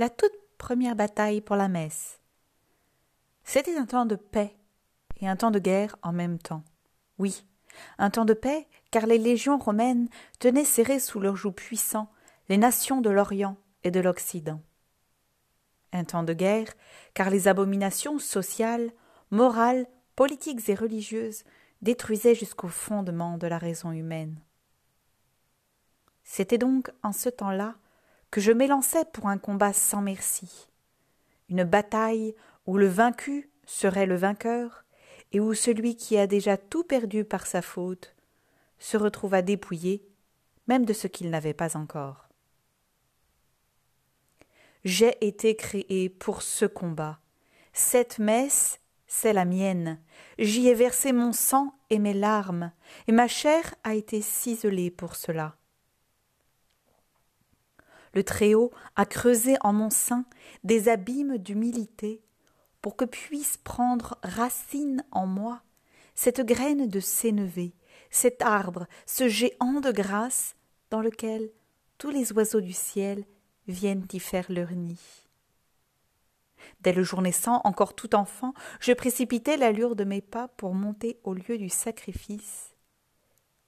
la toute première bataille pour la messe. C'était un temps de paix et un temps de guerre en même temps. Oui, un temps de paix, car les légions romaines tenaient serrées sous leurs joues puissants les nations de l'Orient et de l'Occident. Un temps de guerre, car les abominations sociales, morales, politiques et religieuses détruisaient jusqu'au fondement de la raison humaine. C'était donc en ce temps-là que je m'élançais pour un combat sans merci, une bataille où le vaincu serait le vainqueur et où celui qui a déjà tout perdu par sa faute se retrouva dépouillé même de ce qu'il n'avait pas encore. J'ai été créé pour ce combat. Cette messe, c'est la mienne. J'y ai versé mon sang et mes larmes, et ma chair a été ciselée pour cela. Le Très-Haut a creusé en mon sein des abîmes d'humilité pour que puisse prendre racine en moi cette graine de sénévé, cet arbre, ce géant de grâce dans lequel tous les oiseaux du ciel viennent y faire leur nid. Dès le jour naissant, encore tout enfant, je précipitais l'allure de mes pas pour monter au lieu du sacrifice.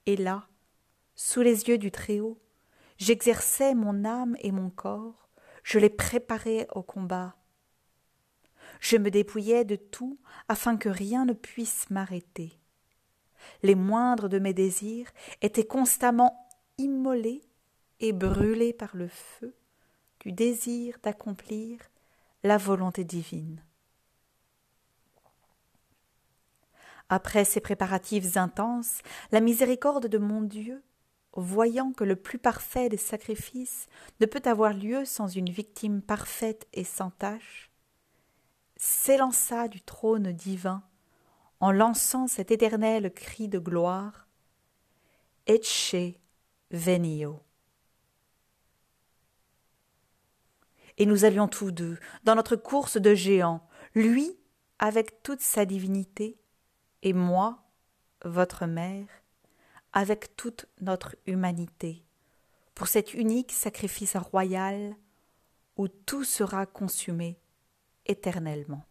Et là, sous les yeux du Très-Haut, j'exerçais mon âme et mon corps, je les préparais au combat. Je me dépouillais de tout afin que rien ne puisse m'arrêter. Les moindres de mes désirs étaient constamment immolés et brûlés par le feu du désir d'accomplir la volonté divine. Après ces préparatifs intenses, la miséricorde de mon Dieu, voyant que le plus parfait des sacrifices ne peut avoir lieu sans une victime parfaite et sans tache, s'élança du trône divin en lançant cet éternel cri de gloire Ecce venio. et nous allions tous deux dans notre course de géants, lui avec toute sa divinité, et moi, votre mère, avec toute notre humanité, pour cet unique sacrifice royal où tout sera consumé éternellement.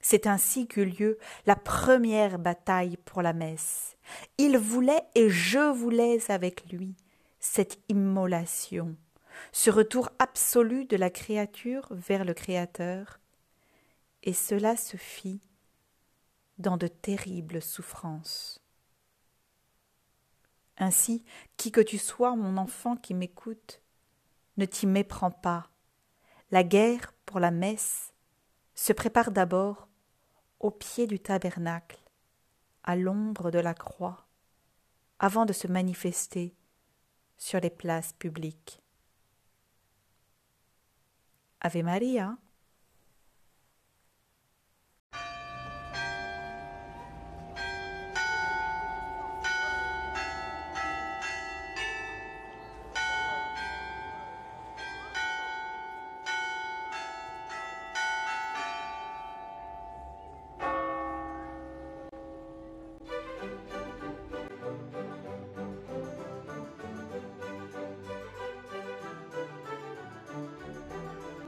C'est ainsi qu'eut lieu la première bataille pour la messe. Il voulait et je voulais avec lui cette immolation, ce retour absolu de la créature vers le Créateur, et cela se fit dans de terribles souffrances. Ainsi, qui que tu sois, mon enfant qui m'écoute, ne t'y méprends pas. La guerre pour la messe se prépare d'abord au pied du tabernacle, à l'ombre de la croix, avant de se manifester sur les places publiques. Ave Maria.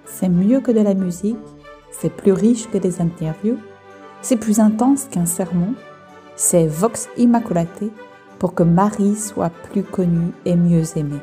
C'est mieux que de la musique, c'est plus riche que des interviews, c'est plus intense qu'un sermon, c'est Vox Immaculate pour que Marie soit plus connue et mieux aimée.